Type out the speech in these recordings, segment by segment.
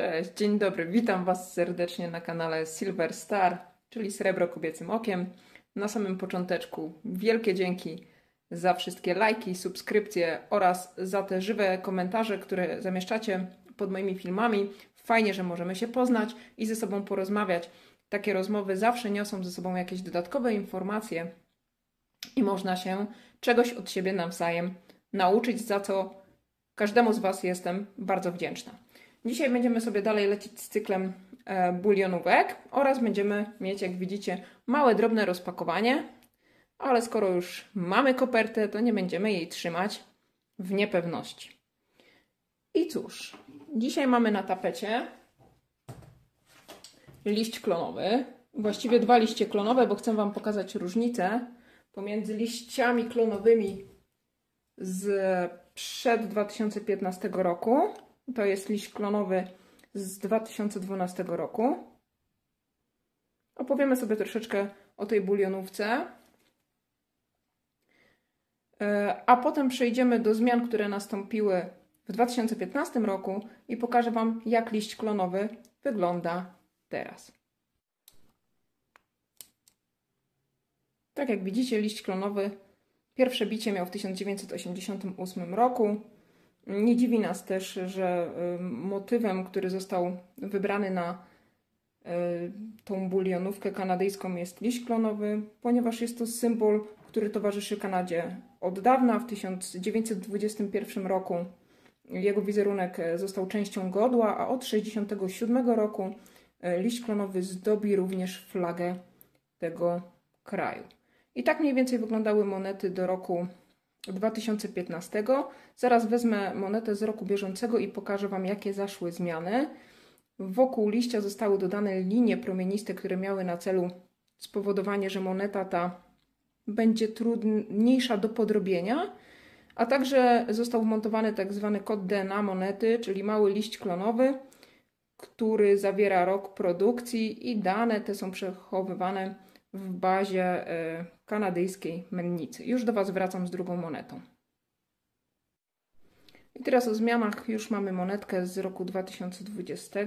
Cześć, dzień dobry, witam Was serdecznie na kanale Silver Star, czyli Srebro Kobiecym Okiem. Na samym począteczku wielkie dzięki za wszystkie lajki, subskrypcje oraz za te żywe komentarze, które zamieszczacie pod moimi filmami. Fajnie, że możemy się poznać i ze sobą porozmawiać. Takie rozmowy zawsze niosą ze sobą jakieś dodatkowe informacje i można się czegoś od siebie nawzajem nauczyć, za co każdemu z Was jestem bardzo wdzięczna. Dzisiaj będziemy sobie dalej lecieć z cyklem e, bulionówek oraz będziemy mieć, jak widzicie, małe, drobne rozpakowanie, ale skoro już mamy kopertę, to nie będziemy jej trzymać w niepewności. I cóż, dzisiaj mamy na tapecie liść klonowy, właściwie dwa liście klonowe, bo chcę Wam pokazać różnicę pomiędzy liściami klonowymi z przed 2015 roku to jest liść klonowy z 2012 roku. Opowiemy sobie troszeczkę o tej bulionówce. E, a potem przejdziemy do zmian, które nastąpiły w 2015 roku i pokażę Wam, jak liść klonowy wygląda teraz. Tak jak widzicie, liść klonowy pierwsze bicie miał w 1988 roku. Nie dziwi nas też, że y, motywem, który został wybrany na y, tą bulionówkę kanadyjską jest liść klonowy, ponieważ jest to symbol, który towarzyszy Kanadzie od dawna. W 1921 roku jego wizerunek został częścią godła, a od 1967 roku y, liść klonowy zdobi również flagę tego kraju. I tak mniej więcej wyglądały monety do roku 2015. Zaraz wezmę monetę z roku bieżącego i pokażę Wam, jakie zaszły zmiany. Wokół liścia zostały dodane linie promieniste, które miały na celu spowodowanie, że moneta ta będzie trudniejsza do podrobienia, a także został wmontowany tak zwany kod DNA monety, czyli mały liść klonowy, który zawiera rok produkcji i dane te są przechowywane w bazie e, kanadyjskiej mennicy. Już do Was wracam z drugą monetą. I teraz o zmianach już mamy monetkę z roku 2020.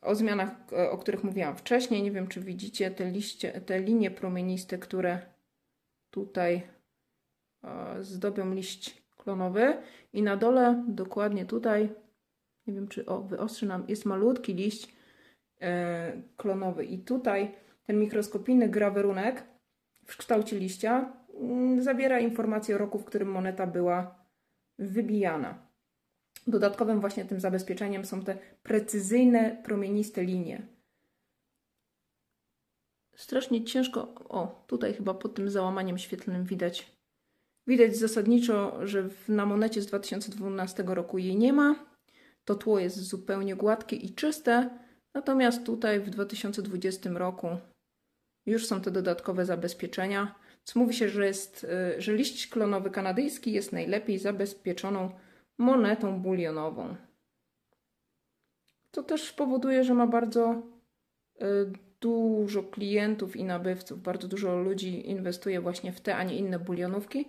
O zmianach, e, o których mówiłam wcześniej. Nie wiem, czy widzicie te, liście, te linie promieniste, które tutaj zdobią liść klonowy. I na dole, dokładnie tutaj, nie wiem, czy o, wyostrzy nam, jest malutki liść klonowy. I tutaj ten mikroskopijny grawerunek w kształcie liścia mm, zawiera informację o roku, w którym moneta była wybijana. Dodatkowym właśnie tym zabezpieczeniem są te precyzyjne, promieniste linie. Strasznie ciężko, o tutaj chyba pod tym załamaniem świetlnym widać, widać zasadniczo, że na monecie z 2012 roku jej nie ma. To tło jest zupełnie gładkie i czyste, natomiast tutaj w 2020 roku już są te dodatkowe zabezpieczenia. Co mówi się, że, jest, y, że liść klonowy kanadyjski jest najlepiej zabezpieczoną monetą bulionową. To też powoduje, że ma bardzo y, dużo klientów i nabywców. Bardzo dużo ludzi inwestuje właśnie w te, a nie inne bulionówki,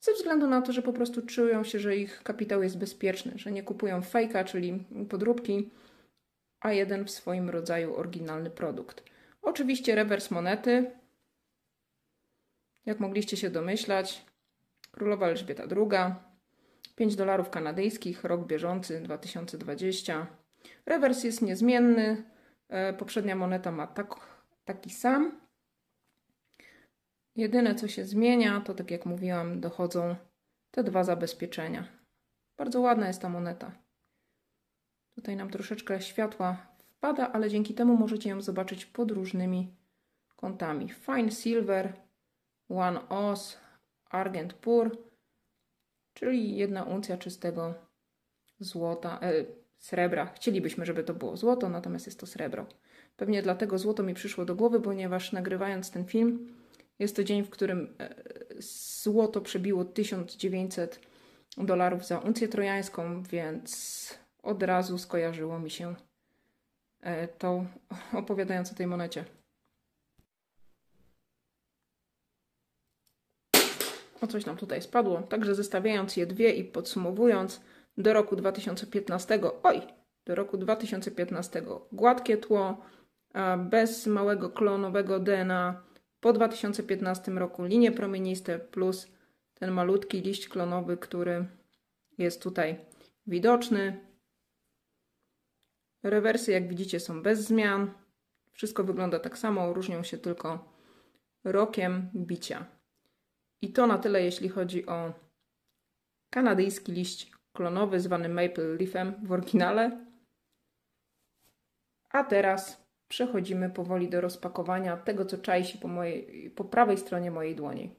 ze względu na to, że po prostu czują się, że ich kapitał jest bezpieczny, że nie kupują fejka, czyli podróbki, a jeden w swoim rodzaju oryginalny produkt. Oczywiście rewers monety. Jak mogliście się domyślać, Królowa Elżbieta II, 5 dolarów kanadyjskich, rok bieżący 2020. Rewers jest niezmienny. E, poprzednia moneta ma tak, taki sam. Jedyne co się zmienia, to tak jak mówiłam, dochodzą te dwa zabezpieczenia. Bardzo ładna jest ta moneta. Tutaj nam troszeczkę światła wpada, ale dzięki temu możecie ją zobaczyć pod różnymi kątami. Fine Silver, One Os, Argent Pur, czyli jedna uncja czystego złota, e, srebra. Chcielibyśmy, żeby to było złoto, natomiast jest to srebro. Pewnie dlatego złoto mi przyszło do głowy, ponieważ nagrywając ten film, jest to dzień, w którym e, złoto przebiło 1900 dolarów za uncję trojańską, więc od razu skojarzyło mi się E, to opowiadając o tej monecie. O coś nam tutaj spadło. Także zestawiając je dwie i podsumowując do roku 2015, oj, do roku 2015. Gładkie tło, bez małego klonowego DNA. Po 2015 roku linie promieniste plus ten malutki liść klonowy, który jest tutaj widoczny. Rewersy, jak widzicie, są bez zmian. Wszystko wygląda tak samo, różnią się tylko rokiem bicia. I to na tyle, jeśli chodzi o kanadyjski liść klonowy zwany Maple Leafem w oryginale. A teraz przechodzimy powoli do rozpakowania tego, co czai się po, mojej, po prawej stronie mojej dłoni.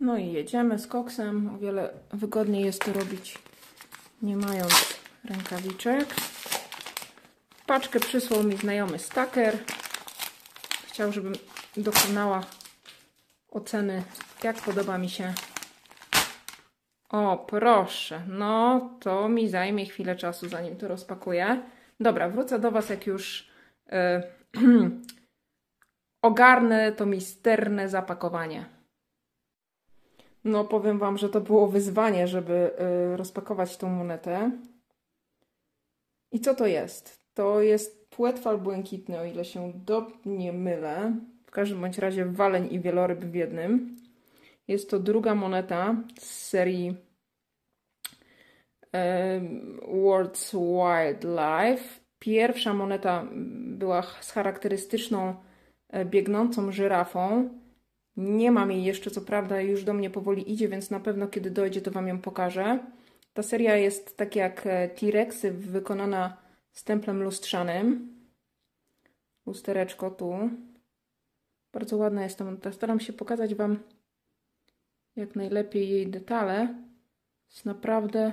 No i jedziemy z koksem. O wiele wygodniej jest to robić nie mając rękawiczek. Paczkę przysłał mi znajomy staker. Chciał, żebym dokonała oceny, jak podoba mi się. O, proszę. No, to mi zajmie chwilę czasu, zanim to rozpakuję. Dobra, wrócę do Was, jak już yy, ogarnę to misterne zapakowanie. No, powiem Wam, że to było wyzwanie, żeby yy, rozpakować tą monetę. I co to jest? To jest płetwal błękitny, o ile się do nie mylę. W każdym bądź razie waleń i wieloryb w jednym. Jest to druga moneta z serii World's Wildlife. Pierwsza moneta była z charakterystyczną e, biegnącą żyrafą. Nie mam jej jeszcze, co prawda, już do mnie powoli idzie, więc na pewno kiedy dojdzie, to Wam ją pokażę. Ta seria jest tak jak e, T-Rexy, wykonana stemplem lustrzanym. Lustereczko tu. Bardzo ładna jest ta. Staram się pokazać Wam jak najlepiej jej detale. Jest naprawdę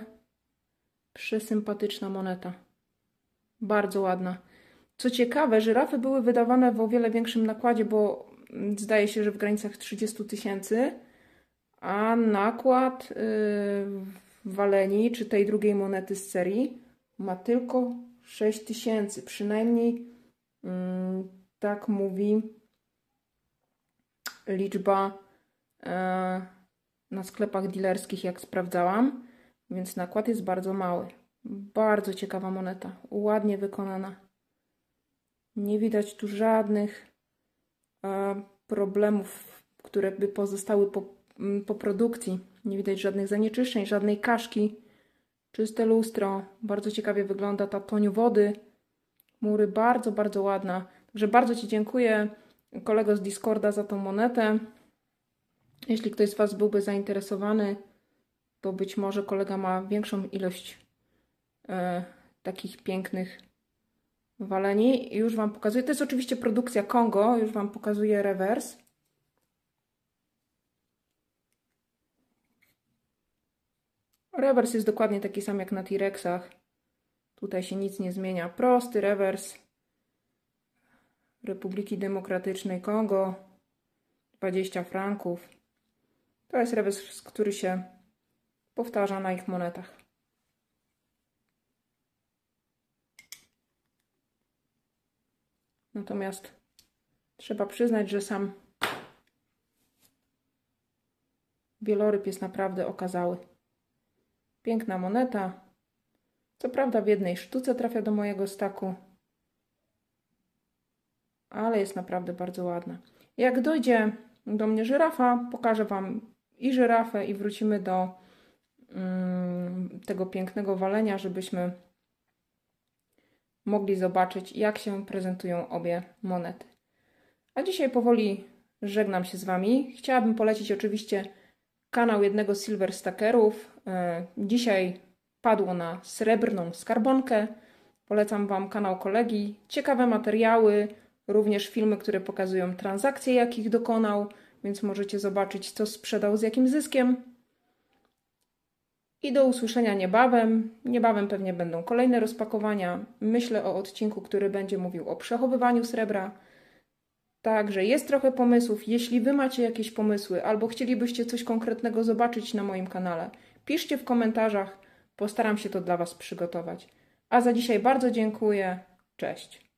Przesympatyczna moneta. Bardzo ładna. Co ciekawe, żyrafy były wydawane w o wiele większym nakładzie, bo zdaje się, że w granicach 30 tysięcy, a nakład w Waleni, czy tej drugiej monety z serii, ma tylko 6 tysięcy. Przynajmniej yy, tak mówi liczba yy, na sklepach dealerskich, jak sprawdzałam więc nakład jest bardzo mały. Bardzo ciekawa moneta, ładnie wykonana. Nie widać tu żadnych e, problemów, które by pozostały po, po produkcji. Nie widać żadnych zanieczyszczeń, żadnej kaszki. Czyste lustro, bardzo ciekawie wygląda ta toń wody. Mury bardzo, bardzo ładna. Także bardzo Ci dziękuję, kolego z Discorda, za tą monetę. Jeśli ktoś z Was byłby zainteresowany, to być może kolega ma większą ilość e, takich pięknych waleni. Już Wam pokazuję. To jest oczywiście produkcja Kongo. Już Wam pokazuję rewers. Rewers jest dokładnie taki sam jak na T-Rexach. Tutaj się nic nie zmienia. Prosty rewers Republiki Demokratycznej Kongo. 20 franków. To jest rewers, który się powtarza na ich monetach. Natomiast trzeba przyznać, że sam wieloryb jest naprawdę okazały. Piękna moneta. Co prawda w jednej sztuce trafia do mojego staku, ale jest naprawdę bardzo ładna. Jak dojdzie do mnie żyrafa, pokażę Wam i żyrafę i wrócimy do Mm, tego pięknego walenia, żebyśmy mogli zobaczyć, jak się prezentują obie monety. A dzisiaj powoli żegnam się z Wami. Chciałabym polecić oczywiście kanał jednego Silver Stackerów. E, dzisiaj padło na srebrną skarbonkę. Polecam Wam kanał kolegi. Ciekawe materiały, również filmy, które pokazują transakcje, jakich dokonał, więc możecie zobaczyć, co sprzedał z jakim zyskiem. I do usłyszenia niebawem. Niebawem pewnie będą kolejne rozpakowania. Myślę o odcinku, który będzie mówił o przechowywaniu srebra. Także jest trochę pomysłów. Jeśli Wy macie jakieś pomysły albo chcielibyście coś konkretnego zobaczyć na moim kanale, piszcie w komentarzach. Postaram się to dla Was przygotować. A za dzisiaj bardzo dziękuję. Cześć.